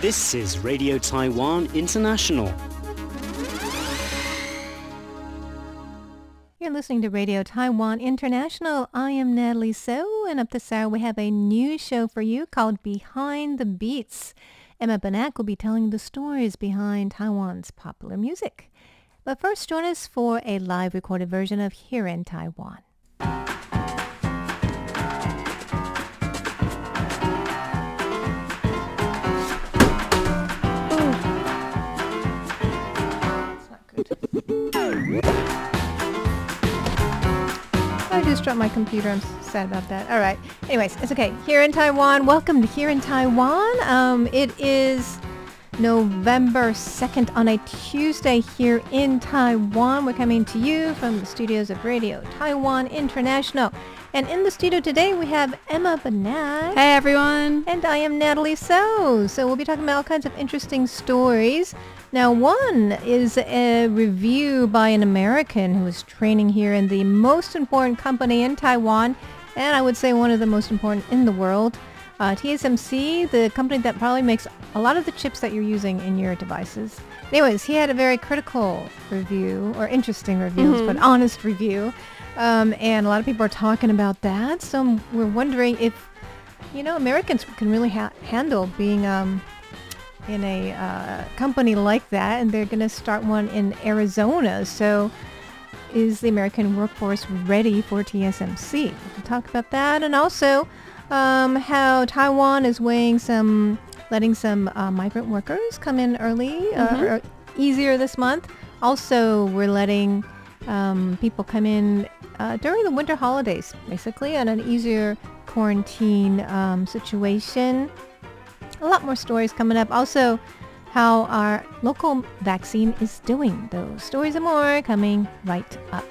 This is Radio Taiwan International. You're listening to Radio Taiwan International. I am Natalie So, and up this hour we have a new show for you called Behind the Beats. Emma Banak will be telling the stories behind Taiwan's popular music. But first, join us for a live recorded version of Here in Taiwan. I just dropped my computer. I'm sad about that. All right. Anyways, it's okay. Here in Taiwan. Welcome to Here in Taiwan. Um, it is November 2nd on a Tuesday here in Taiwan. We're coming to you from the studios of Radio Taiwan International. And in the studio today, we have Emma Banak. Hey everyone. And I am Natalie So. So we'll be talking about all kinds of interesting stories. Now, one is a review by an American who is training here in the most important company in Taiwan, and I would say one of the most important in the world. Uh, TSMC, the company that probably makes a lot of the chips that you're using in your devices. Anyways, he had a very critical review, or interesting review, mm-hmm. but honest review. Um, and a lot of people are talking about that. So we're wondering if, you know, Americans can really ha- handle being um, in a uh, company like that, and they're going to start one in Arizona. So is the American workforce ready for TSMC? We'll talk about that, and also um, how Taiwan is weighing some, letting some uh, migrant workers come in early, uh, mm-hmm. uh, easier this month. Also, we're letting um, people come in uh, during the winter holidays, basically, on an easier quarantine um, situation a lot more stories coming up. Also, how our local vaccine is doing. Those stories and more coming right up.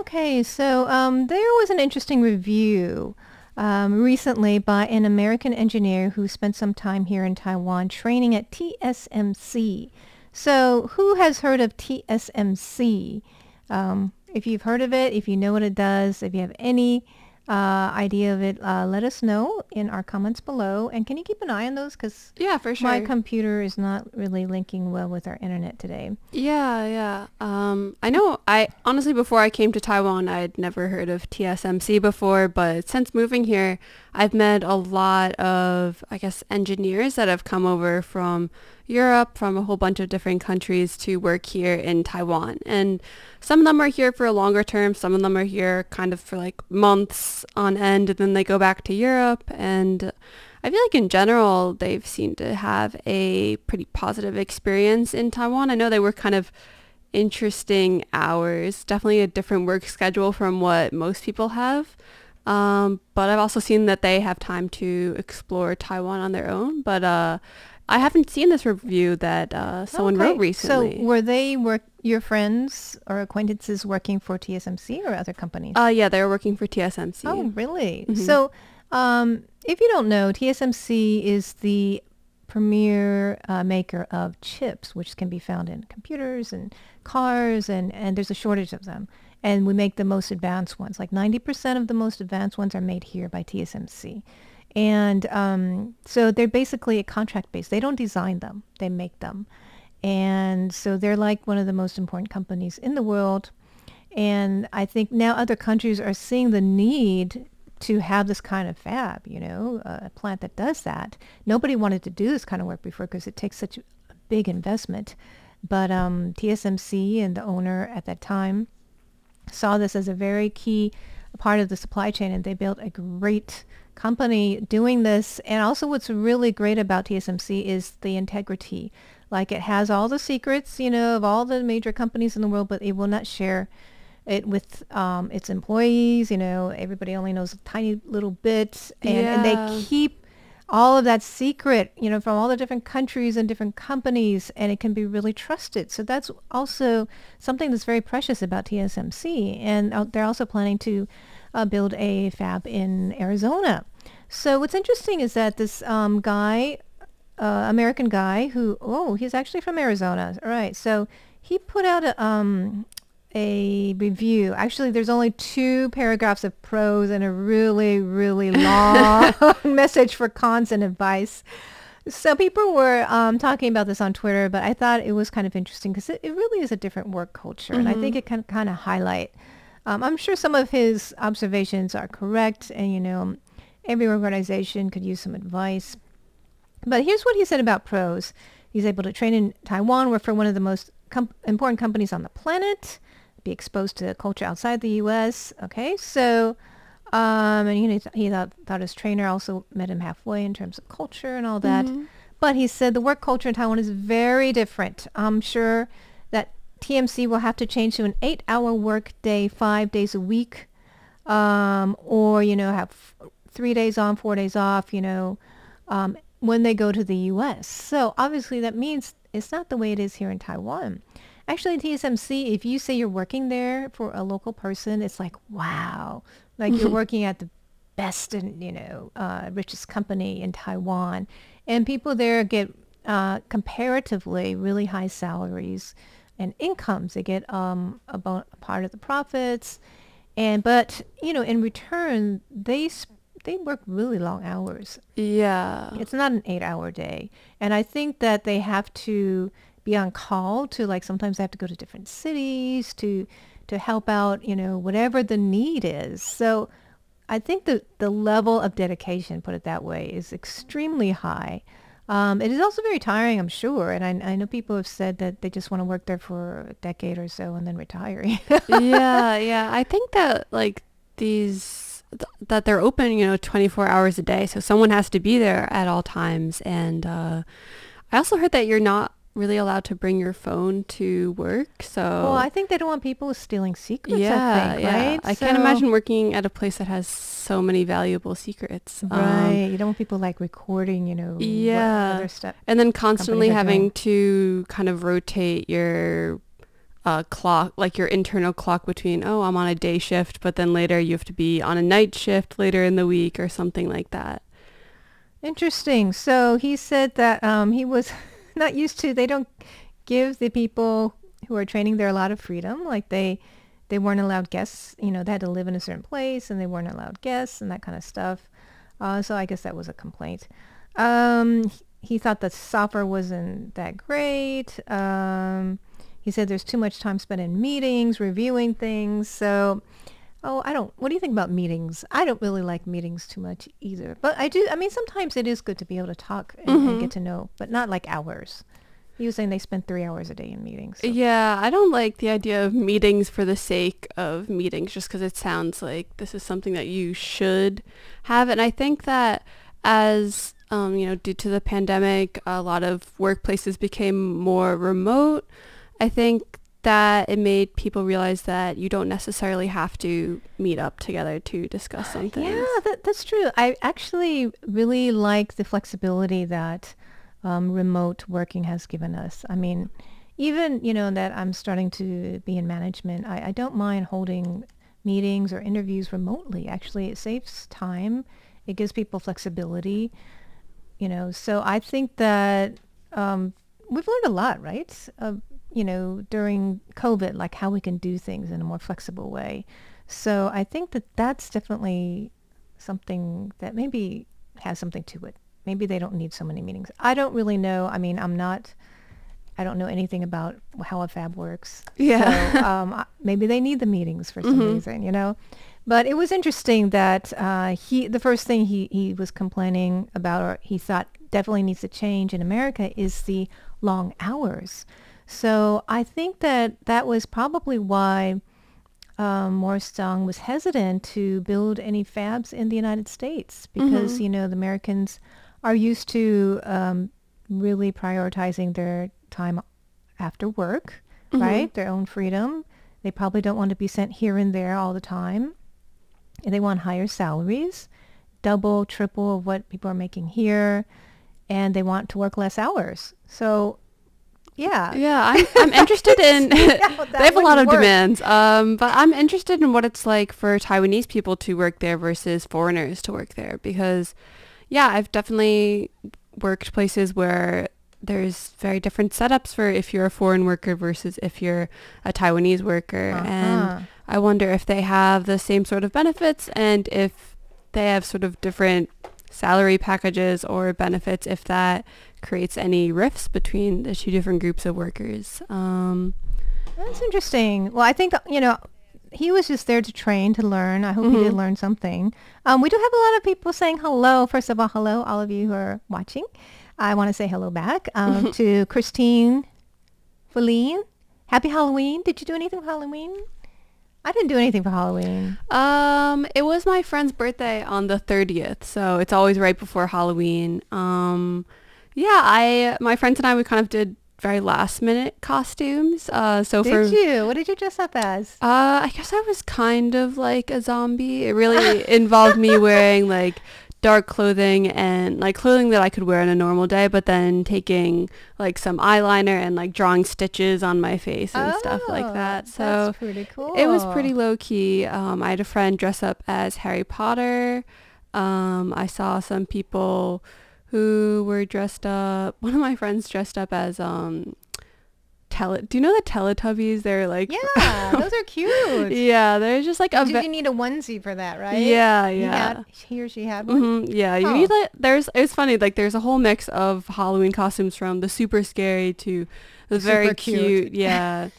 Okay, so um, there was an interesting review um, recently by an American engineer who spent some time here in Taiwan training at TSMC. So who has heard of TSMC? Um, if you've heard of it, if you know what it does, if you have any uh, idea of it, uh, let us know in our comments below. And can you keep an eye on those? Because yeah, for sure. My computer is not really linking well with our internet today. Yeah, yeah. Um, I know. I honestly, before I came to Taiwan, I'd never heard of TSMC before. But since moving here, I've met a lot of, I guess, engineers that have come over from Europe, from a whole bunch of different countries to work here in Taiwan. And some of them are here for a longer term. Some of them are here kind of for like months on end, and then they go back to Europe. And I feel like in general, they've seemed to have a pretty positive experience in Taiwan. I know they were kind of interesting hours, definitely a different work schedule from what most people have. Um, but I've also seen that they have time to explore Taiwan on their own. But uh, I haven't seen this review that uh, someone okay. wrote recently. So were they work your friends or acquaintances working for TSMC or other companies? Uh, yeah, they were working for TSMC. Oh, really? Mm-hmm. So um, if you don't know, TSMC is the premier uh, maker of chips, which can be found in computers and cars, and, and there's a shortage of them. And we make the most advanced ones. Like 90% of the most advanced ones are made here by TSMC. And um, so they're basically a contract based. They don't design them, they make them. And so they're like one of the most important companies in the world. And I think now other countries are seeing the need to have this kind of fab, you know, a plant that does that. Nobody wanted to do this kind of work before because it takes such a big investment. But um, TSMC and the owner at that time saw this as a very key part of the supply chain and they built a great company doing this. And also what's really great about TSMC is the integrity. Like it has all the secrets, you know, of all the major companies in the world, but it will not share it with um, its employees. You know, everybody only knows a tiny little bit, and, yeah. and they keep all of that secret, you know, from all the different countries and different companies, and it can be really trusted. So that's also something that's very precious about TSMC, and uh, they're also planning to uh, build a fab in Arizona. So what's interesting is that this um, guy, uh, American guy who, oh, he's actually from Arizona. All right. So he put out a um a review. Actually, there's only two paragraphs of prose and a really, really long message for cons and advice. So people were um, talking about this on Twitter, but I thought it was kind of interesting because it, it really is a different work culture, and I think it can kind of highlight. Um, I'm sure some of his observations are correct, and you know, every organization could use some advice. But here's what he said about pros. He's able to train in Taiwan, work for one of the most com- important companies on the planet, be exposed to culture outside the U.S. Okay, so um, and you know, he thought, thought his trainer also met him halfway in terms of culture and all that. But he said the work culture in Taiwan is very different. I'm sure TMC will have to change to an eight-hour work day, five days a week, um, or you know, have three days on, four days off. You know, um, when they go to the U.S. So obviously that means it's not the way it is here in Taiwan. Actually, TSMC, if you say you're working there for a local person, it's like, wow, like you're working at the best and, you know, uh, richest company in Taiwan. And people there get uh, comparatively really high salaries and incomes. They get um, a, bon- a part of the profits. And, but, you know, in return, they, sp- they work really long hours. Yeah. It's not an eight hour day. And I think that they have to be on call to like sometimes they have to go to different cities to to help out, you know, whatever the need is. So I think the the level of dedication, put it that way, is extremely high. Um, it is also very tiring, I'm sure. And I, I know people have said that they just want to work there for a decade or so and then retire. yeah, yeah. I think that like these th- that they're open, you know, 24 hours a day, so someone has to be there at all times. And uh, I also heard that you're not really allowed to bring your phone to work. So well, I think they don't want people stealing secrets. yeah, I think, yeah. right? I can't imagine working at a place that has so many valuable secrets. Um, Right. you don't want people like recording, you know, Yeah. other stuff. and then constantly having to kind of rotate your uh, clock, like your internal clock between, oh, I'm on a day shift, but then later you have to be on a night shift later in the week or something like that. Interesting. So he said that um, he was not used to. They don't give the people who are training there a lot of freedom. Like they, they weren't allowed guests. You know, they had to live in a certain place, and they weren't allowed guests and that kind of stuff. Uh, so I guess that was a complaint. Um, he thought the software wasn't that great. Um, he said there's too much time spent in meetings, reviewing things. So Oh, I don't. What do you think about meetings? I don't really like meetings too much either. But I do. I mean, sometimes it is good to be able to talk and, and get to know, but not like hours. He was saying they spend three hours a day in meetings. so- Yeah, I don't like the idea of meetings for the sake of meetings just because it sounds like this is something that you should have. And I think that as, um, you know, due to the pandemic, a lot of workplaces became more remote. I think that it made people realize that you don't necessarily have to meet up together to discuss something. Yeah, that, that's true. I actually really like the flexibility that um, remote working has given us. I mean, even, you know, that I'm starting to be in management, I, I don't mind holding meetings or interviews remotely. Actually, it saves time. It gives people flexibility, you know. So I think that um, we've learned a lot, right? Uh, you know, during COVID, like how we can do things in a more flexible way. So I think that that's definitely something that maybe has something to it. Maybe they don't need so many meetings. I don't really know. I mean, I'm not. I don't know anything about how a fab works. Yeah. So um, maybe they need the meetings for some reason, you know. But it was interesting that uh, he, the first thing he, he was complaining about, or he thought definitely needs to change in America, is the long hours. So I think that that was probably why um, Morris Chang was hesitant to build any fabs in the United States because you know the Americans are used to um, really prioritizing their time after work, right? Their own freedom. They probably don't want to be sent here and there all the time. And they want higher salaries, double, triple of what people are making here, and they want to work less hours. So, yeah, Yeah, I'm, I'm interested in. that they have a lot of work. demands, um, but I'm interested in what it's like for Taiwanese people to work there versus foreigners to work there because, yeah, I've definitely worked places where there's very different setups for if you're a foreign worker versus if you're a Taiwanese worker. Uh-huh. And I wonder if they have the same sort of benefits and if they have sort of different salary packages or benefits, if that creates any rifts between the two different groups of workers. Um, That's interesting. Well, I think, you know, he was just there to train, to learn. I hope he did Mhm. learn something. Um, we do have a lot of people saying hello. First of all, hello, all of you who are watching. I want to say hello back um, to Christine Feline. Happy Halloween. Did you do anything for Halloween? I didn't do anything for Halloween. Um, it was my friend's birthday on the 30th, so it's always right before Halloween. Um, yeah, I my friends and I we kind of did very last minute costumes. Uh, so for Did you? What did you dress up as? uh, I guess I was kind of like a zombie. It really involved me wearing like dark clothing and like clothing that I could wear on a normal day, but then taking like some eyeliner and like drawing stitches on my face and stuff like Oh, that. So pretty cool. it was pretty low key. Um, I had a friend dress up as Harry Potter. Um, I saw some people who were dressed up. One of my friends dressed up as um, tele. Do you know the Teletubbies? They're like Yeah, those are cute. yeah, they're just like a. Ve- you need a onesie for that, right? Yeah, He yeah. had- he or she had one. hmm yeah, you Oh. need like there's it's funny like there's a whole mix of Halloween costumes from the super scary to the very cute. cute. Yeah.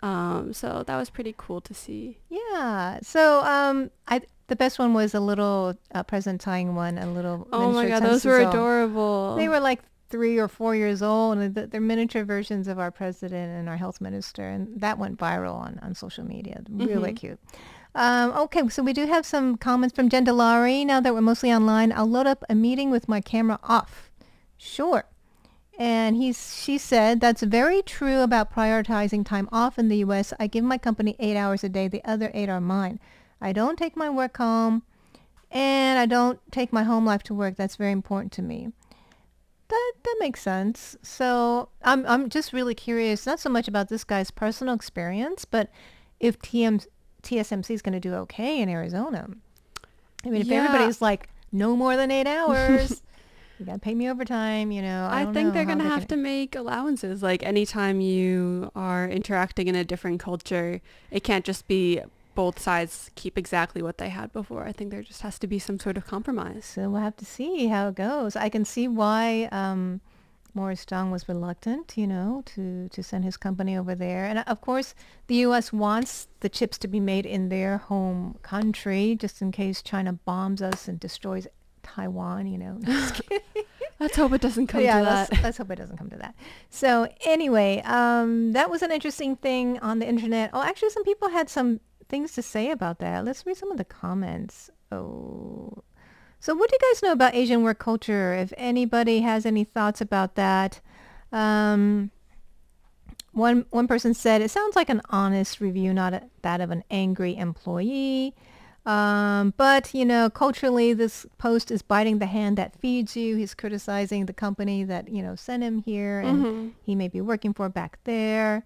um, so that was pretty cool to see. Yeah. So um, I the best one was a little uh, President Tsai Ing-wen, a little. Oh my god, those were adorable. They were like three or four years old, and they're miniature versions of our president and our health minister, and that went viral on, on social media. Really Mhm. cute. Um, okay, so we do have some comments from Jen Delari. Now that we're mostly online, I'll load up a meeting with my camera off. Sure. And he's, she said, that's very true about prioritizing time off in the U.S. I give my company eight hours a day. The other eight are mine. I don't take my work home, and I don't take my home life to work. That's very important to me. That that makes sense. So I'm I'm just really curious, not so much about this guy's personal experience, but if TM, TSMC is going to do okay in Arizona. I mean, if Yeah. everybody's like no more than eight hours, you got to pay me overtime. You know, I, I, think know they're gonna they're have to make allowances. Like anytime you are interacting in a different culture, it can't just be both sides keep exactly what they had before. I think there just has to be some sort of compromise. So we'll have to see how it goes. I can see why um, Morris Chang was reluctant, you know, to, to send his company over there. And of course, the U.S. wants the chips to be made in their home country, just in case China bombs us and destroys Taiwan, you know. Let's hope it doesn't come yeah, to let's, that. let's hope it doesn't come to that. So anyway, um, that was an interesting thing on the internet. Oh, actually, some people had some things to say about that. Let's read some of the comments. Oh, so what do you guys know about Asian work culture? If anybody has any thoughts about that, um, one one person said it sounds like an honest review, not a, that of an angry employee. Um, but you know, culturally, this post is biting the hand that feeds you. He's criticizing the company that you know sent him here, and Mhm. he may be working for back there.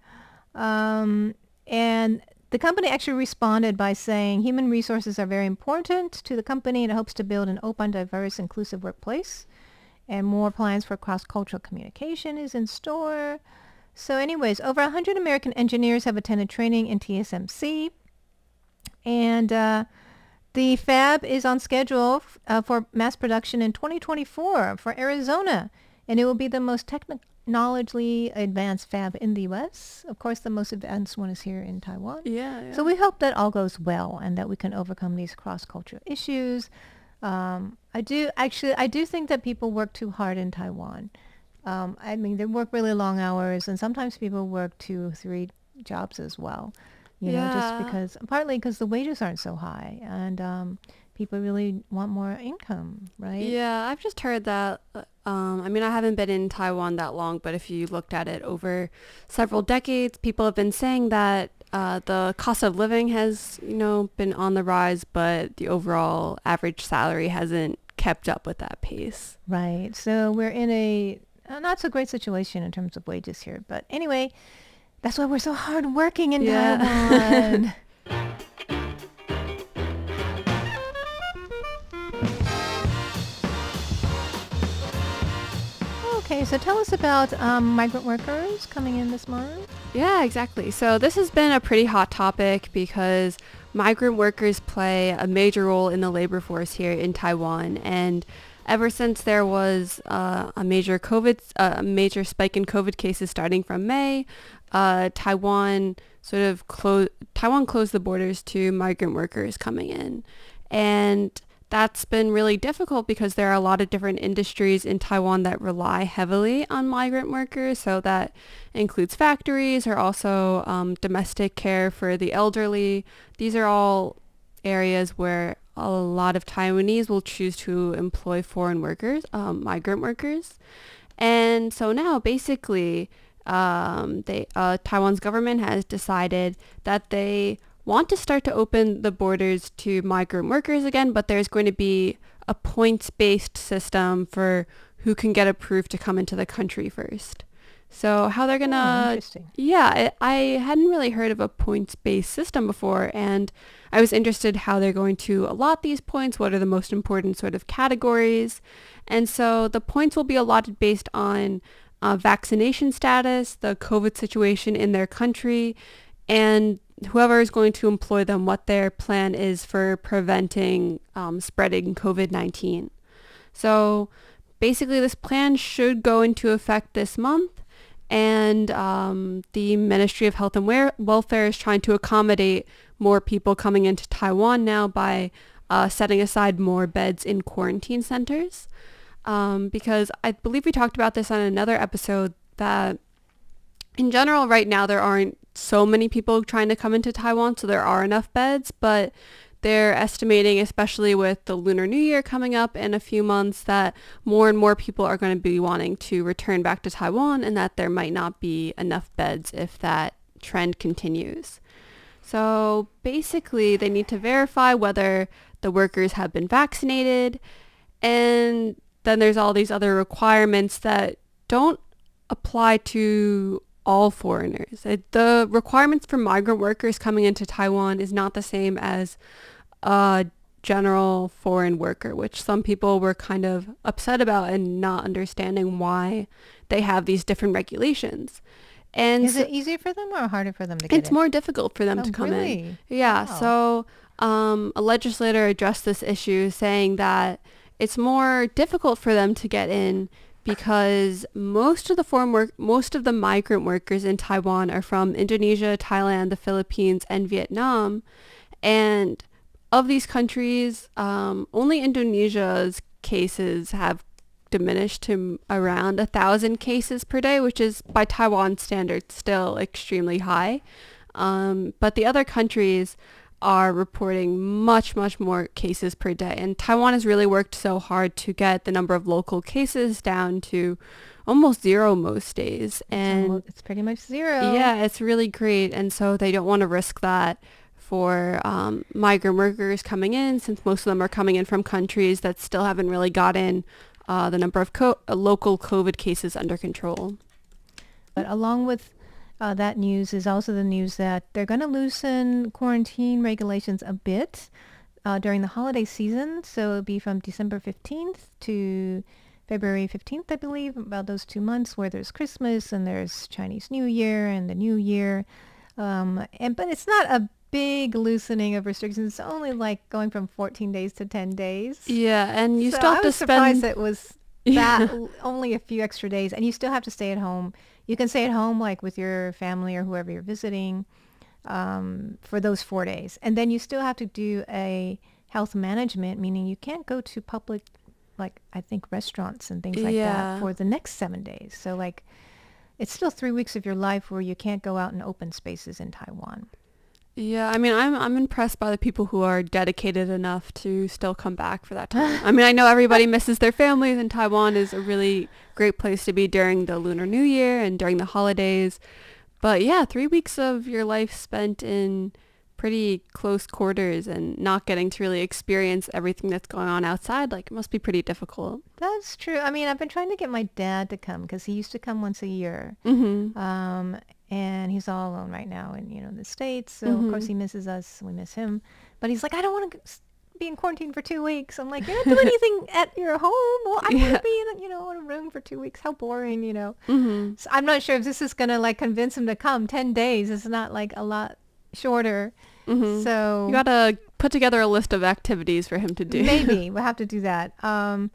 Um, and the company actually responded by saying human resources are very important to the company and it hopes to build an open, diverse, inclusive workplace. And more plans for cross-cultural communication is in store. So anyways, over 100 American engineers have attended training in TSMC. And uh, the fab is on schedule f- uh, for mass production in 2024 for Arizona. And it will be the most technologically advanced fab in the U.S. Of course, the most advanced one is here in Taiwan. Yeah, yeah. So we hope that all goes well and that we can overcome these cross-cultural issues. Um, I do actually, I do think that people work too hard in Taiwan. Um, I mean, they work really long hours, and sometimes people work two, three jobs as well. You know, just because partly because the wages aren't so high, and um, people really want more income, right? Yeah, I've just heard that. Um, I mean, I haven't been in Taiwan that long, but if you looked at it over several decades, people have been saying that uh, the cost of living has, you know, been on the rise, but the overall average salary hasn't kept up with that pace. Right. So we're in a, a not so great situation in terms of wages here. But anyway, that's why we're so hardworking in Yeah. Taiwan. Okay, so tell us about um, migrant workers coming in this month. Yeah, exactly. So this has been a pretty hot topic because migrant workers play a major role in the labor force here in Taiwan, and ever since there was uh, a major COVID, uh, a major spike in COVID cases starting from May, uh, Taiwan sort of closed. Taiwan closed the borders to migrant workers coming in, and that's been really difficult because there are a lot of different industries in Taiwan that rely heavily on migrant workers. So that includes factories or also um, domestic care for the elderly. These are all areas where a lot of Taiwanese will choose to employ foreign workers, um, migrant workers. And so now basically um, they, uh, Taiwan's government has decided that they want to start to open the borders to migrant workers again, but there's going to be a points-based system for who can get approved to come into the country first. So how they're Oh, gonna, interesting. yeah, I, I hadn't really heard of a points-based system before, and I was interested how they're going to allot these points. What are the most important sort of categories? And so the points will be allotted based on uh, vaccination status, the COVID situation in their country, and whoever is going to employ them, what their plan is for preventing um, spreading COVID-19. So basically this plan should go into effect this month and um, the Ministry of Health and Welfare is trying to accommodate more people coming into Taiwan now by uh, setting aside more beds in quarantine centers. Um, because I believe we talked about this on another episode that in general right now there aren't so many people trying to come into Taiwan, so there are enough beds, but they're estimating, especially with the Lunar New Year coming up in a few months, that more and more people are going to be wanting to return back to Taiwan and that there might not be enough beds if that trend continues. So basically, they need to verify whether the workers have been vaccinated, and then there's all these other requirements that don't apply to all foreigners. It, the requirements for migrant workers coming into Taiwan is not the same as a general foreign worker, which some people were kind of upset about and not understanding why they have these different regulations. And Is so- it easier for them or harder for them to get it's in? more difficult for them Oh, to come in. really? Yeah. Wow. So um, a legislator addressed this issue saying that it's more difficult for them to get in because most of the foreign work, most of the migrant workers in Taiwan are from Indonesia, Thailand, the Philippines, and Vietnam, and of these countries, um, only Indonesia's cases have diminished to around a thousand cases per day, which is by Taiwan standards still extremely high. Um, but the other countries are reporting much, much more cases per day. And Taiwan has really worked so hard to get the number of local cases down to almost zero most days. It's And almo- it's pretty much zero. yeah, it's really great. And so they don't want to risk that for um, migrant workers coming in since most of them are coming in from countries that still haven't really gotten uh, the number of co- local COVID cases under control. But along with uh, that news is also the news that they're going to loosen quarantine regulations a bit uh, during the holiday season. So it'll be from December 15th to February 15th, I believe, about those two months where there's Christmas and there's Chinese New Year and the New Year. Um, and but it's not a big loosening of restrictions. It's only like going from 14 days to 10 days. Yeah, and you So still I have to was surprised spend. it was that l- only a few extra days, and you still have to stay at home. You can stay at home like with your family or whoever you're visiting um, for those four days, and then you still have to do a health management, meaning you can't go to public, like I think restaurants and things like Yeah. that for the next seven days. So like, it's still three weeks of your life where you can't go out in open spaces in Taiwan. Yeah, I mean, I'm I'm impressed by the people who are dedicated enough to still come back for that time. I mean, I know everybody misses their families, and Taiwan is a really great place to be during the Lunar New Year and during the holidays. But yeah, three weeks of your life spent in pretty close quarters and not getting to really experience everything that's going on outside, like, it must be pretty difficult. That's true. I mean, I've been trying to get my dad to come because he used to come once a year. Mm-hmm. Um, and he's all alone right now in, you know, the States. So, of course, Mhm. he misses us. We miss him. But he's like, I don't want to be in quarantine for two weeks. I'm like, you're not doing anything at your home. Well, I Yeah. want to be, in, a- you know, in a room for two weeks. How boring, you know. hmm So I'm not sure if this is gonna like convince him to come. Ten days is not like a lot shorter. hmm So You gotta put together a list of activities for him to do. maybe we'll have to do that. Um,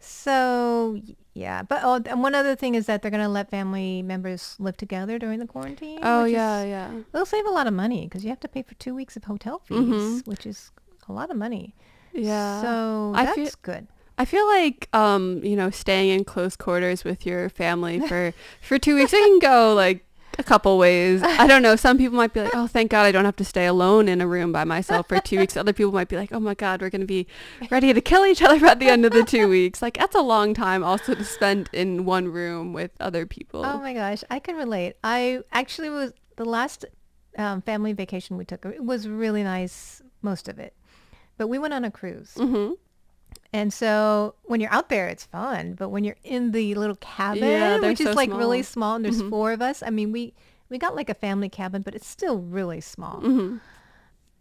so yeah, but oh, and one other thing is that they're gonna let family members live together during the quarantine. oh yeah, is- yeah. They'll save a lot of money because you have to pay for two weeks of hotel fees, Mhm. which is a lot of money. Yeah. So I that's feel- good. I feel like um, you know, staying in close quarters with your family for for two weeks, I can go like a couple ways. I don't know. Some people might be like, "Oh, thank God, I don't have to stay alone in a room by myself for two weeks." Other people might be like, "Oh my God, we're gonna be ready to kill each other at the end of the two weeks." Like that's a long time also to spend in one room with other people. Oh my gosh, I can relate. I actually was the last um, family vacation we took. It was really nice, most of it, but we went on a cruise. hmm And so when you're out there, it's fun. But when you're in the little cabin, Yeah, which is so like really small. small, and there's Mhm. four of us. I mean, we we got like a family cabin, but it's still really small. hmm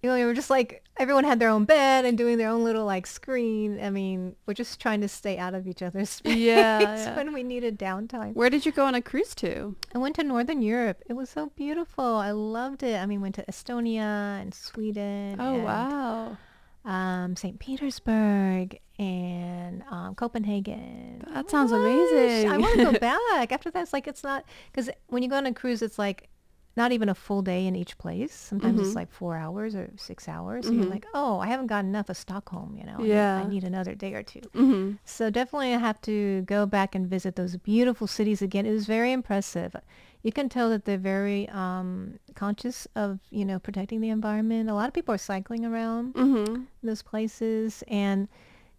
You know, we were just like everyone had their own bed and doing their own little like screen. I mean, we're just trying to stay out of each other's space Yeah, yeah. when we needed downtime. Where did you go on a cruise to? I went to Northern Europe. It was so beautiful. I loved it. I mean, went to Estonia and Sweden. Oh and, wow, Um, St. Petersburg and um, Copenhagen. That sounds Gosh, amazing. I want to go back. After that, it's like it's not because when you go on a cruise, it's like not even a full day in each place. Sometimes it's Mhm. like four hours or six hours. So you're like, oh, I haven't got enough of Stockholm. You know, I need- Yeah. I need another day or two. hmm So definitely I have to go back and visit those beautiful cities again. It was very impressive. You can tell that they're very um, conscious of, you know, protecting the environment. A lot of people are cycling around hmm those places and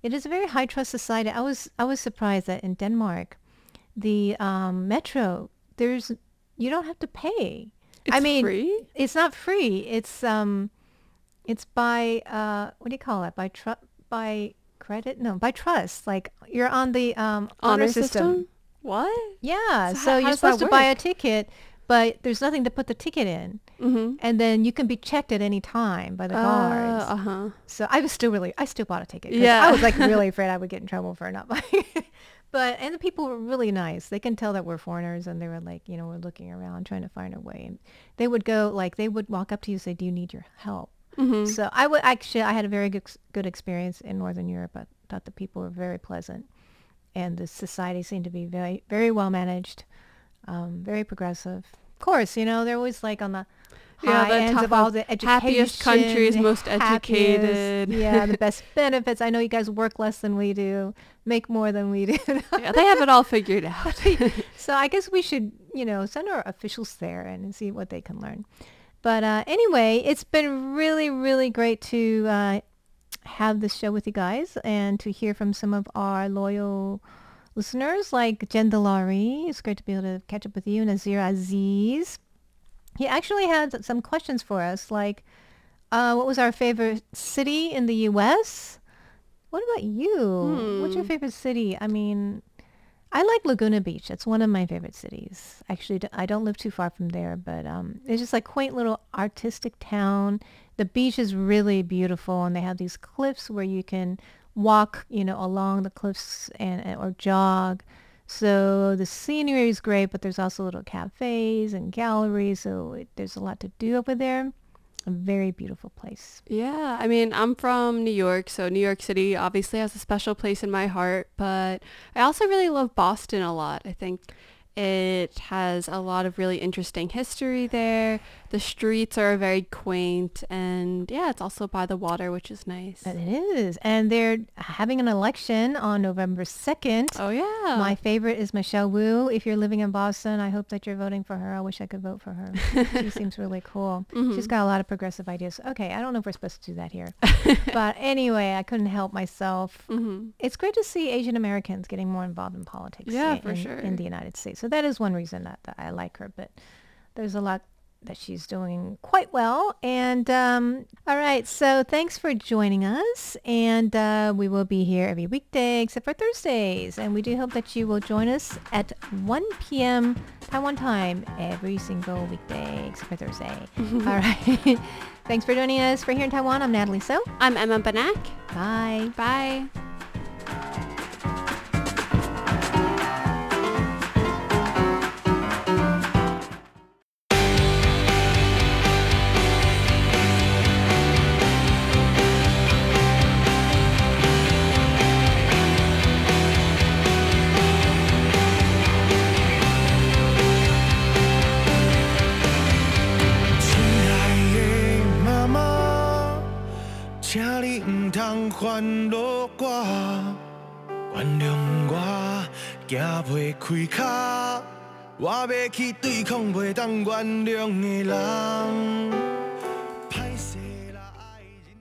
it is a very high trust society. I was I was surprised that in Denmark, the um, metro, there's you don't have to pay. It's I mean, free. it's not free. It's um, it's by uh, what do you call it? By tru- by credit? No, by trust. Like you're on the um honor, system. What? Yeah. So So, how- how you're that supposed to buy a ticket, but there's nothing to put the ticket in, Mm-hmm. and then you can be checked at any time by the guards. Uh huh. So I was still really, I still bought a ticket. Yeah. I was like really afraid I would get in trouble for not buying it. But, and the people were really nice. They can tell that we're foreigners and they were like, you know, we're looking around trying to find our way. And they would go, like, they would walk up to you and say, do you need your help? Mm-hmm. So I would actually, I had a very good, good experience in Northern Europe. I thought the people were very pleasant and the society seemed to be very, very well managed, um, very progressive. Of course, you know, they're always like on the Yeah, high the ends top of all the education. happiest countries, most educated. Yeah, the best benefits. I know you guys work less than we do, make more than we do. yeah, they have it all figured out. so I guess we should, you know, send our officials there and see what they can learn. But uh, anyway, it's been really, really great to uh, have this show with you guys and to hear from some of our loyal listeners like Jen Delari. It's great to be able to catch up with you. Nazir Aziz. He actually had some questions for us, like uh, what was our favorite city in the U.S.? What about you? What's your Hmm. favorite city? I mean, I like Laguna Beach. That's one of my favorite cities. Actually, I don't live too far from there, but um, it's just like quaint little artistic town. The beach is really beautiful, and they have these cliffs where you can walk, you know, along the cliffs and or jog. So the scenery is great, but there's also little cafes and galleries, so it, there's a lot to do over there. A very beautiful place. Yeah, I mean, I'm from New York, so New York City obviously has a special place in my heart, but I also really love Boston a lot. I think it has a lot of really interesting history there. The streets are very quaint, and yeah, it's also by the water, which is nice. It is. And they're having an election on November 2nd. Oh yeah. My favorite is Michelle Wu. If you're living in Boston, I hope that you're voting for her. I wish I could vote for her. she seems really cool. Mhm. She's got a lot of progressive ideas. Okay, I don't know if we're supposed to do that here. but anyway, I couldn't help myself. hmm It's great to see Asian Americans getting more involved in politics Yeah, in, for sure. in the United States. So that is one reason that, that I like her. But there's a lot that she's doing quite well. And um, all right, so thanks for joining us. And uh, we will be here every weekday except for Thursdays. And we do hope that you will join us at 1 p.m. Taiwan time every single weekday except for Thursday. all right. thanks for joining us for here in Taiwan. I'm Natalie So. I'm Emma Banak. Bye. Bye.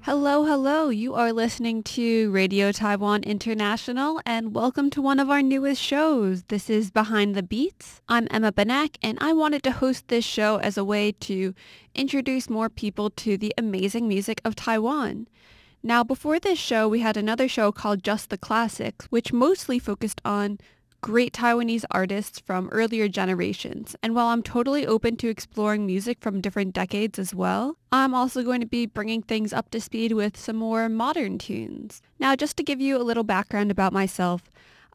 Hello, hello. You are listening to Radio Taiwan International and welcome to one of our newest shows. This is Behind the Beats. I'm Emma Banak and I wanted to host this show as a way to introduce more people to the amazing music of Taiwan. Now, before this show, we had another show called Just the Classics, which mostly focused on great Taiwanese artists from earlier generations. And while I'm totally open to exploring music from different decades as well, I'm also going to be bringing things up to speed with some more modern tunes. Now, just to give you a little background about myself,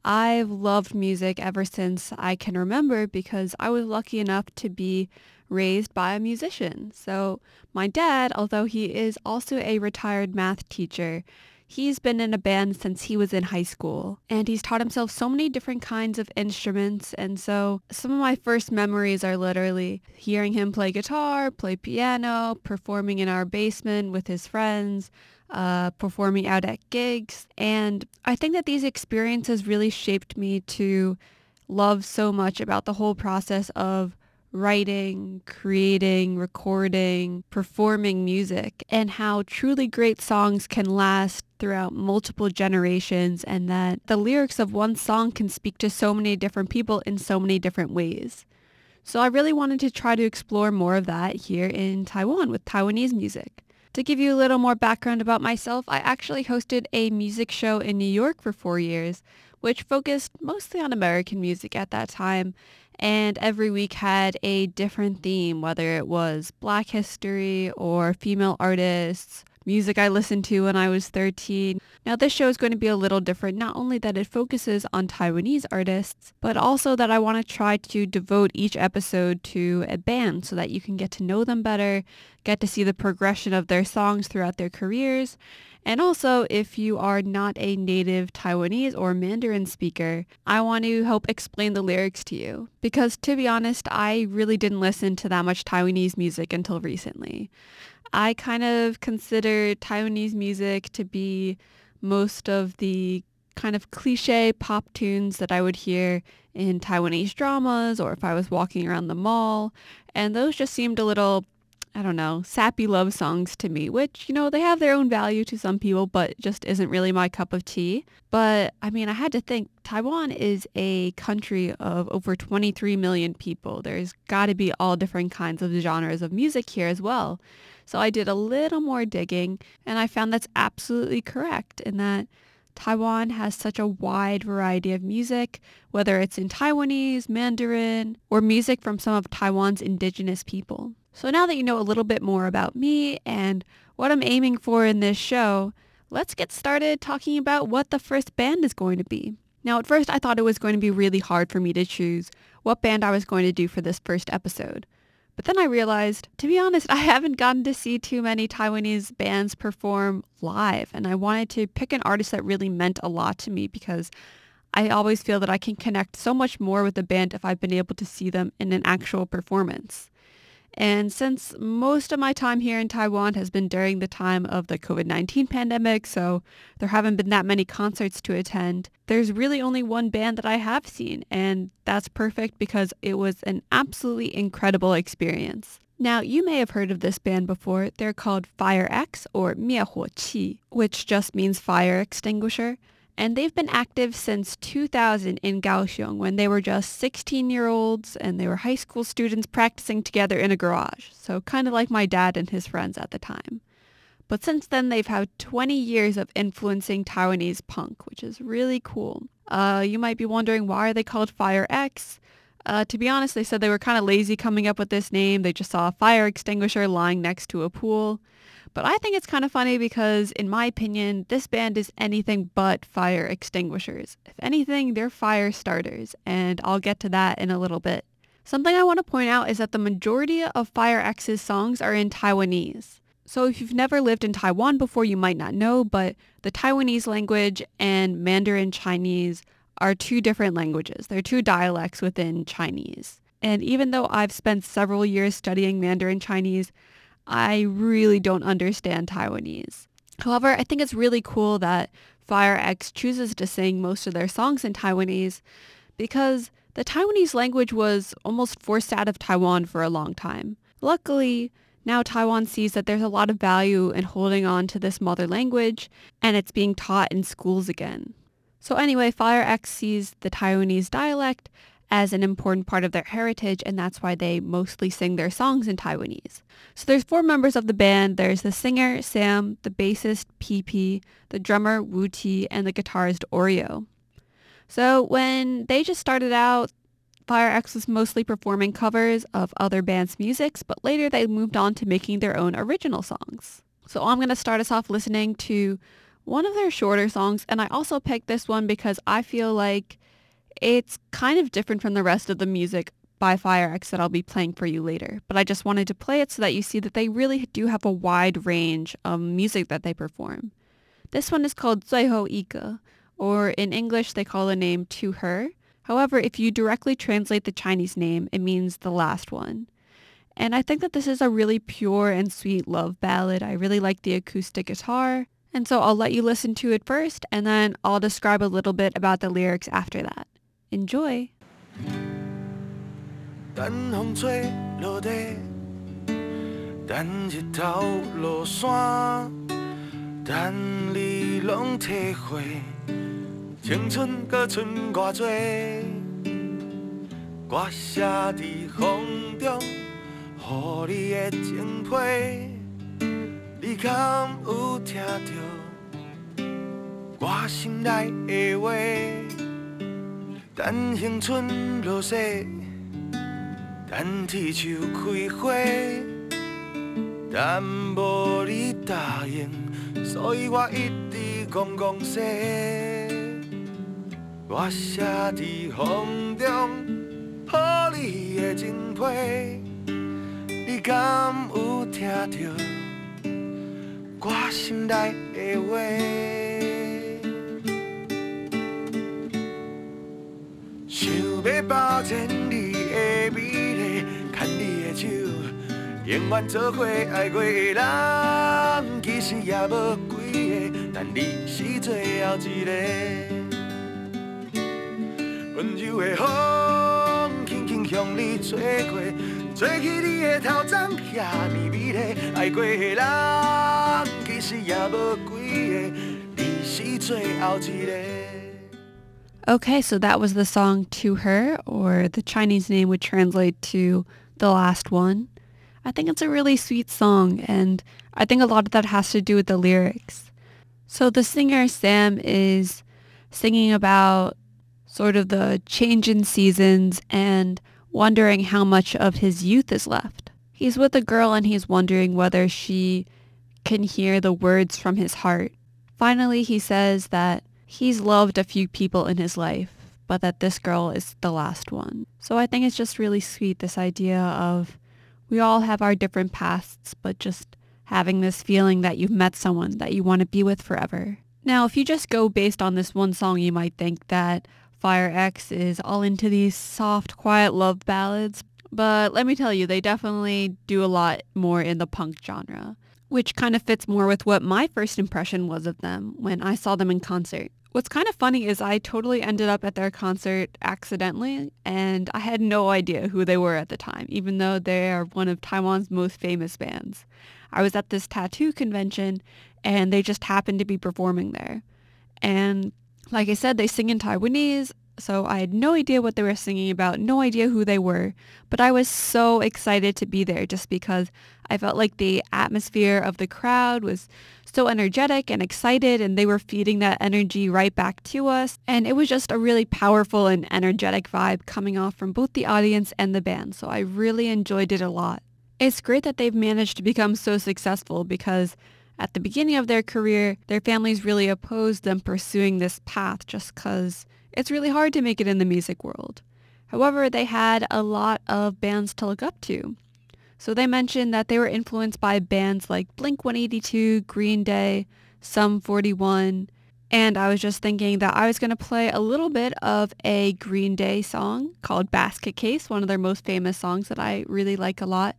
I've loved music ever since I can remember because I was lucky enough to be raised by a musician. So my dad, although he is also a retired math teacher, he's been in a band since he was in high school and he's taught himself so many different kinds of instruments and so some of my first memories are literally hearing him play guitar, play piano, performing in our basement with his friends, uh, performing out at gigs. And I think that these experiences really shaped me to love so much about the whole process of writing, creating, recording, performing music, and how truly great songs can last throughout multiple generations and that the lyrics of one song can speak to so many different people in so many different ways. So I really wanted to try to explore more of that here in Taiwan with Taiwanese music. To give you a little more background about myself, I actually hosted a music show in New York for four years, which focused mostly on American music at that time and every week had a different theme, whether it was Black history or female artists, music I listened to when I was 13. Now this show is going to be a little different, not only that it focuses on Taiwanese artists, but also that I want to try to devote each episode to a band so that you can get to know them better, get to see the progression of their songs throughout their careers, and also, if you are not a native Taiwanese or Mandarin speaker, I want to help explain the lyrics to you. Because to be honest, I really didn't listen to that much Taiwanese music until recently. I kind of consider Taiwanese music to be most of the kind of cliche pop tunes that I would hear in Taiwanese dramas or if I was walking around the mall. And those just seemed a little I don't know, sappy love songs to me, which, you know, they have their own value to some people, but just isn't really my cup of tea. But I mean, I had to think Taiwan is a country of over 23 million people. There's got to be all different kinds of genres of music here as well. So I did a little more digging and I found that's absolutely correct in that Taiwan has such a wide variety of music, whether it's in Taiwanese, Mandarin, or music from some of Taiwan's indigenous people. So now that you know a little bit more about me and what I'm aiming for in this show, let's get started talking about what the first band is going to be. Now, at first, I thought it was going to be really hard for me to choose what band I was going to do for this first episode. But then I realized, to be honest, I haven't gotten to see too many Taiwanese bands perform live, and I wanted to pick an artist that really meant a lot to me because I always feel that I can connect so much more with a band if I've been able to see them in an actual performance. And since most of my time here in Taiwan has been during the time of the COVID-19 pandemic, so there haven't been that many concerts to attend, there's really only one band that I have seen, and that's perfect because it was an absolutely incredible experience. Now, you may have heard of this band before. They're called Fire X or Mie Huo Qi, which just means fire extinguisher. And they've been active since 2000 in Kaohsiung when they were just 16-year-olds and they were high school students practicing together in a garage. So kind of like my dad and his friends at the time. But since then, they've had 20 years of influencing Taiwanese punk, which is really cool. Uh, you might be wondering, why are they called Fire X? Uh, to be honest, they said they were kind of lazy coming up with this name. They just saw a fire extinguisher lying next to a pool. But I think it's kind of funny because, in my opinion, this band is anything but fire extinguishers. If anything, they're fire starters, and I'll get to that in a little bit. Something I want to point out is that the majority of Fire X's songs are in Taiwanese. So if you've never lived in Taiwan before, you might not know, but the Taiwanese language and Mandarin Chinese are two different languages. They're two dialects within Chinese. And even though I've spent several years studying Mandarin Chinese, I really don't understand Taiwanese. However, I think it's really cool that Fire X chooses to sing most of their songs in Taiwanese because the Taiwanese language was almost forced out of Taiwan for a long time. Luckily, now Taiwan sees that there's a lot of value in holding on to this mother language and it's being taught in schools again. So anyway, Fire X sees the Taiwanese dialect as an important part of their heritage and that's why they mostly sing their songs in Taiwanese. So there's four members of the band. There's the singer, Sam, the bassist, PP, the drummer, Wu Ti, and the guitarist, Oreo. So when they just started out, Fire X was mostly performing covers of other bands' musics, but later they moved on to making their own original songs. So I'm going to start us off listening to one of their shorter songs, and I also picked this one because I feel like it's kind of different from the rest of the music by FireX that I'll be playing for you later, but I just wanted to play it so that you see that they really do have a wide range of music that they perform. This one is called Zoiho Ika, or in English they call the name To Her. However, if you directly translate the Chinese name, it means the last one. And I think that this is a really pure and sweet love ballad. I really like the acoustic guitar. And so I'll let you listen to it first, and then I'll describe a little bit about the lyrics after that. Enjoy! 等风吹落地，等日头落山，等你拢体会。青春搁剩偌多，我写伫风中，予你的情批，你敢有听到我心内的话？等青春落雪，等铁树开花，但无你答应，所以我一直戆戆说。我写在风中，予你的情批，你敢有听到我心内的话？想要保全你的美丽，牵你的手，永远做伙爱过的人，其实也无几个，但你是最后一个。温柔的风，轻轻向你吹过，吹起你的头鬃，遐尼美丽。爱过的人，其实也无几个，你是最后一个。Okay, so that was the song To Her, or the Chinese name would translate to The Last One. I think it's a really sweet song, and I think a lot of that has to do with the lyrics. So the singer, Sam, is singing about sort of the change in seasons and wondering how much of his youth is left. He's with a girl and he's wondering whether she can hear the words from his heart. Finally, he says that he's loved a few people in his life, but that this girl is the last one. So I think it's just really sweet, this idea of we all have our different pasts, but just having this feeling that you've met someone that you want to be with forever. Now, if you just go based on this one song, you might think that Fire X is all into these soft, quiet love ballads, but let me tell you, they definitely do a lot more in the punk genre, which kind of fits more with what my first impression was of them when I saw them in concert. What's kind of funny is I totally ended up at their concert accidentally, and I had no idea who they were at the time, even though they are one of Taiwan's most famous bands. I was at this tattoo convention, and they just happened to be performing there. And Like I said, they sing in Taiwanese, so I had no idea what they were singing about, no idea who they were, but I was so excited to be there just because I felt like the atmosphere of the crowd was so energetic and excited and they were feeding that energy right back to us. And it was just a really powerful and energetic vibe coming off from both the audience and the band. So I really enjoyed it a lot. It's great that they've managed to become so successful because at the beginning of their career, their families really opposed them pursuing this path just because it's really hard to make it in the music world. However, they had a lot of bands to look up to. So they mentioned that they were influenced by bands like Blink-182, Green Day, Sum 41, and I was just thinking that I was going to play a little bit of a Green Day song called Basket Case, one of their most famous songs that I really like a lot.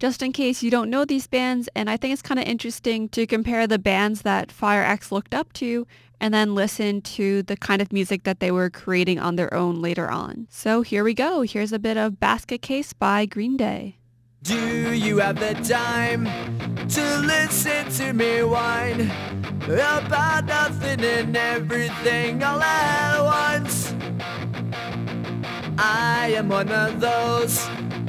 Just in case you don't know these bands, and I think it's kind of interesting to compare the bands that Fire X looked up to and then listen to the kind of music that they were creating on their own later on. So here we go. Here's a bit of Basket Case by Green Day. Do you have the time to listen to me whine about nothing and everything all at once? I am one of those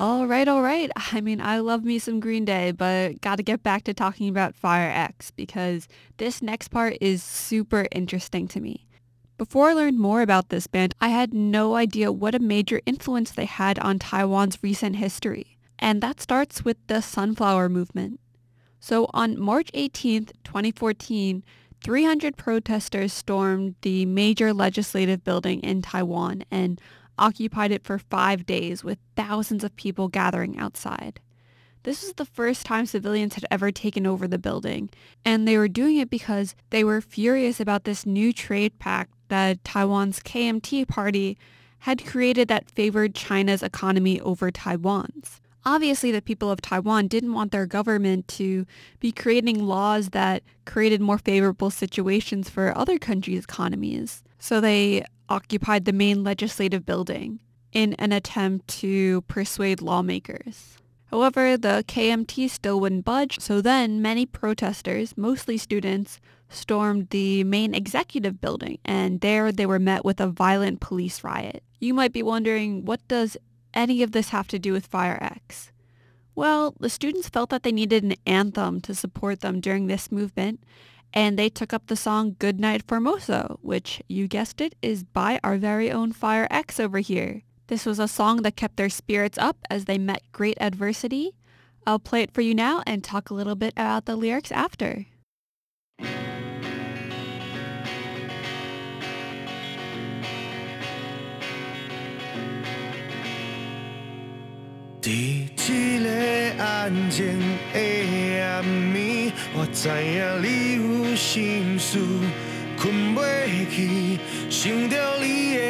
All right, all right. I mean, I love me some Green Day, but got to get back to talking about Fire X because this next part is super interesting to me. Before I learned more about this band, I had no idea what a major influence they had on Taiwan's recent history. And that starts with the Sunflower Movement. So on March 18th, 2014, 300 protesters stormed the major legislative building in Taiwan and occupied it for five days with thousands of people gathering outside. This was the first time civilians had ever taken over the building, and they were doing it because they were furious about this new trade pact that Taiwan's KMT party had created that favored China's economy over Taiwan's. Obviously, the people of Taiwan didn't want their government to be creating laws that created more favorable situations for other countries' economies. So they occupied the main legislative building in an attempt to persuade lawmakers. However, the KMT still wouldn't budge, so then many protesters, mostly students, stormed the main executive building, and there they were met with a violent police riot. You might be wondering, what does any of this have to do with Fire X? Well, the students felt that they needed an anthem to support them during this movement, and they took up the song Goodnight Formosa, which, you guessed it, is by our very own Fire X over here. This was a song that kept their spirits up as they met great adversity. I'll play it for you now and talk a little bit about the lyrics after. 在这个安静的夜暝，我知影你有心事，困袂去，想着你的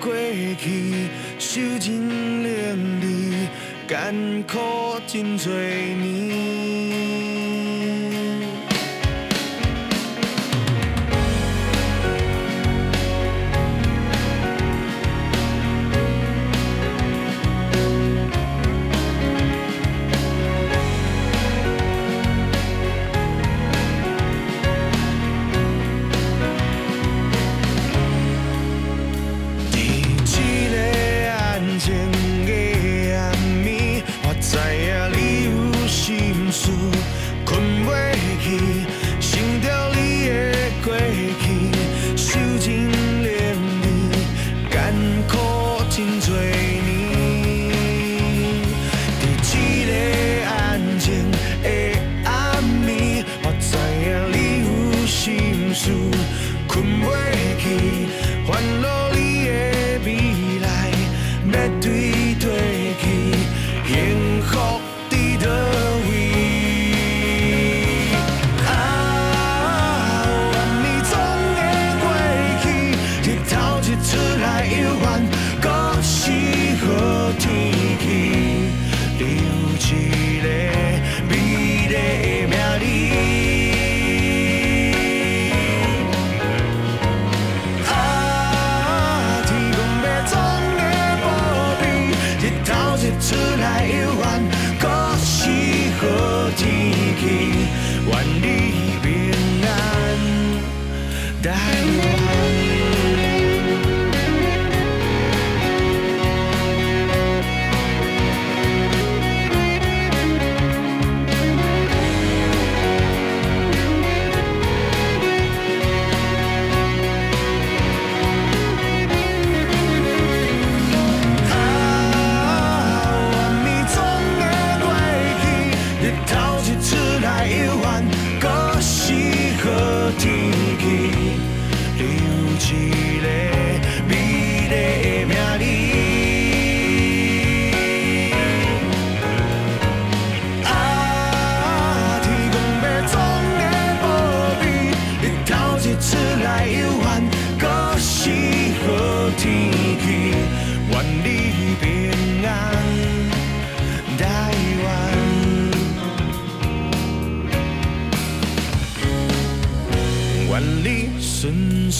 过去，受尽冷离，艰苦真多年。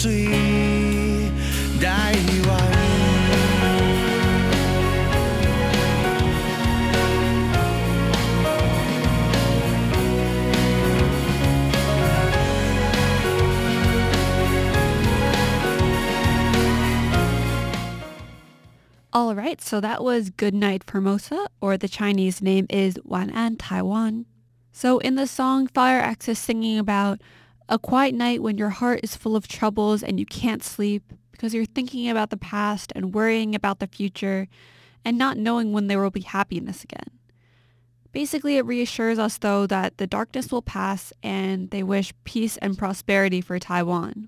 顺遂，台湾。 All right, so that was Good Night Formosa, or the Chinese name is Wan An Taiwan. So in the song, Fire X is singing about a quiet night when your heart is full of troubles and you can't sleep because you're thinking about the past and worrying about the future and not knowing when there will be happiness again. Basically, it reassures us though that the darkness will pass and they wish peace and prosperity for Taiwan.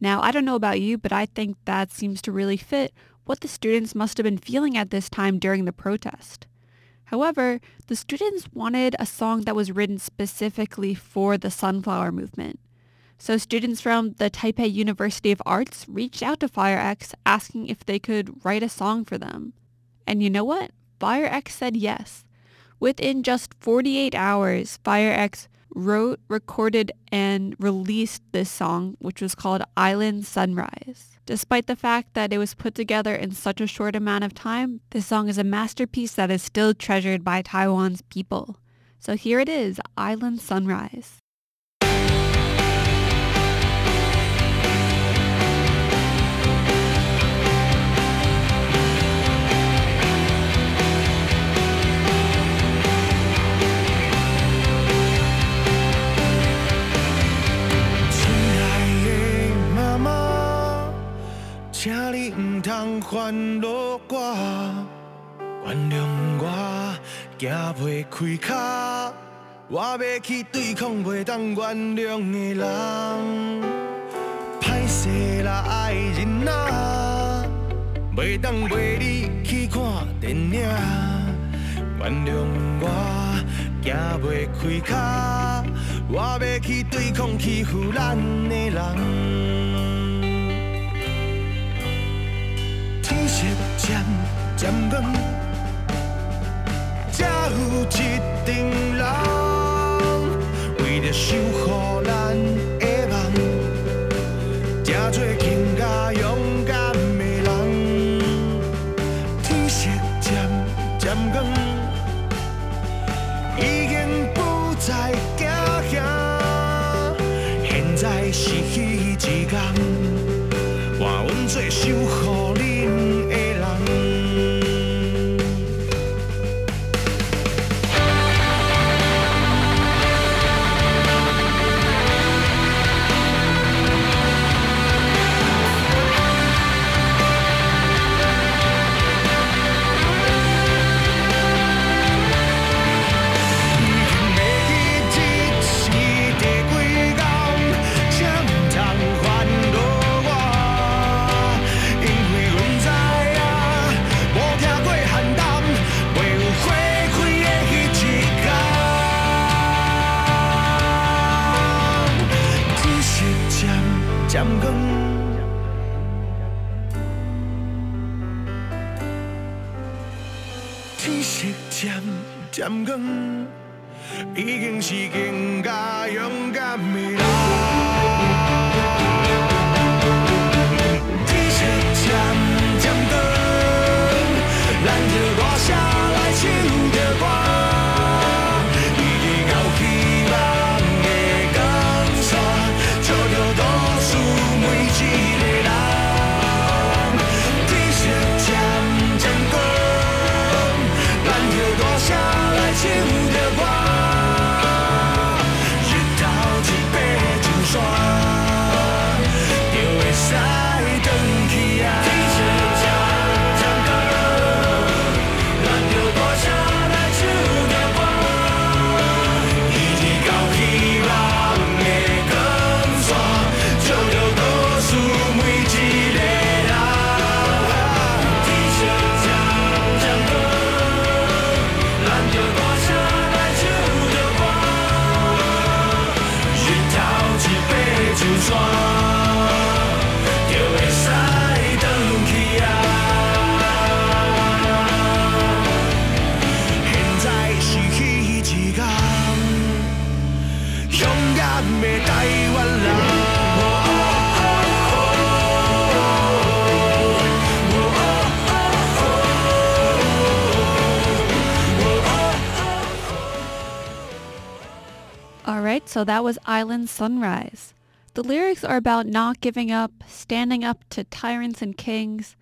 Now, I don't know about you, but I think that seems to really fit what the students must have been feeling at this time during the protest. However, the students wanted a song that was written specifically for the Sunflower Movement. So students from the Taipei University of Arts reached out to FireX asking if they could write a song for them. And you know what? FireX said yes. Within just 48 hours, FireX wrote, recorded, and released this song, which was called Island Sunrise. Despite the fact that it was put together in such a short amount of time, this song is a masterpiece that is still treasured by Taiwan's people. So here it is, Island Sunrise. 请你唔通烦恼我，原谅我行袂开脚，我要去对抗袂当原谅的人。歹势啦，爱人仔，袂当陪你去看电影，原谅我行袂开脚，我要去对抗欺负咱的人。天色渐渐暗，才有一群人为了守护咱的梦，正做更加勇 so that was Island Sunrise. The lyrics are about not giving up, standing up to tyrants and kings,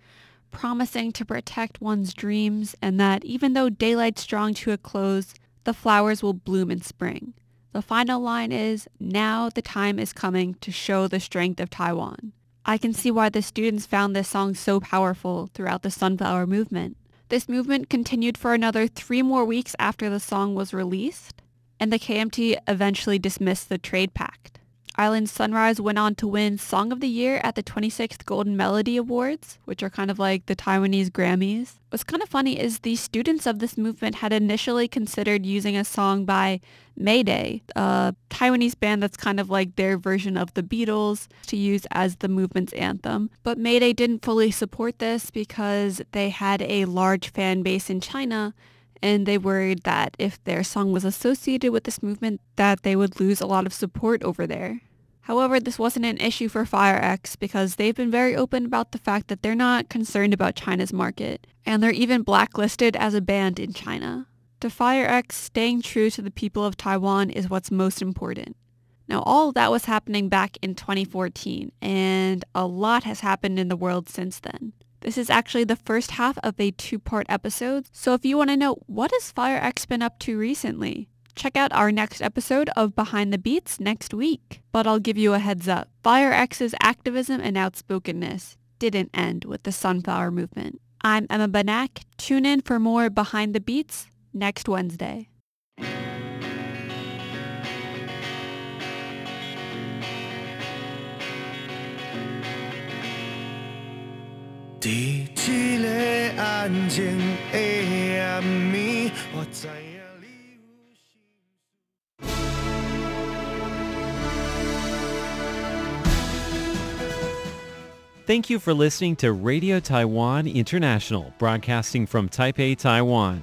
promising to protect one's dreams, and that even though daylight's drawing to a close, the flowers will bloom in spring. The final line is, now the time is coming to show the strength of Taiwan. I can see why the students found this song so powerful throughout the Sunflower Movement. This movement continued for another three more weeks after the song was released, and the KMT eventually dismissed the trade pact. Island Sunrise went on to win Song of the Year at the 26th Golden Melody Awards, which are kind of like the Taiwanese Grammys. What's kind of funny is the students of this movement had initially considered using a song by Mayday, a Taiwanese band that's kind of like their version of the Beatles, to use as the movement's anthem. But Mayday didn't fully support this because they had a large fan base in China and they worried that if their song was associated with this movement that they would lose a lot of support over there. However, this wasn't an issue for FireX because they've been very open about the fact that they're not concerned about China's market, and they're even blacklisted as a band in China. To FireX, staying true to the people of Taiwan is what's most important. Now, all that was happening back in 2014, and a lot has happened in the world since then. This is actually the first half of a two-part episode, so if you want to know what has FireX been up to recently, check out our next episode of Behind the Beats next week. But I'll give you a heads up. FireX's activism and outspokenness didn't end with the Sunflower Movement. I'm Emma Banak. Tune in for more Behind the Beats next Wednesday. 在一个安静的夜暝，我知影你有心。 Thank you for listening to Radio Taiwan International, broadcasting from Taipei, Taiwan.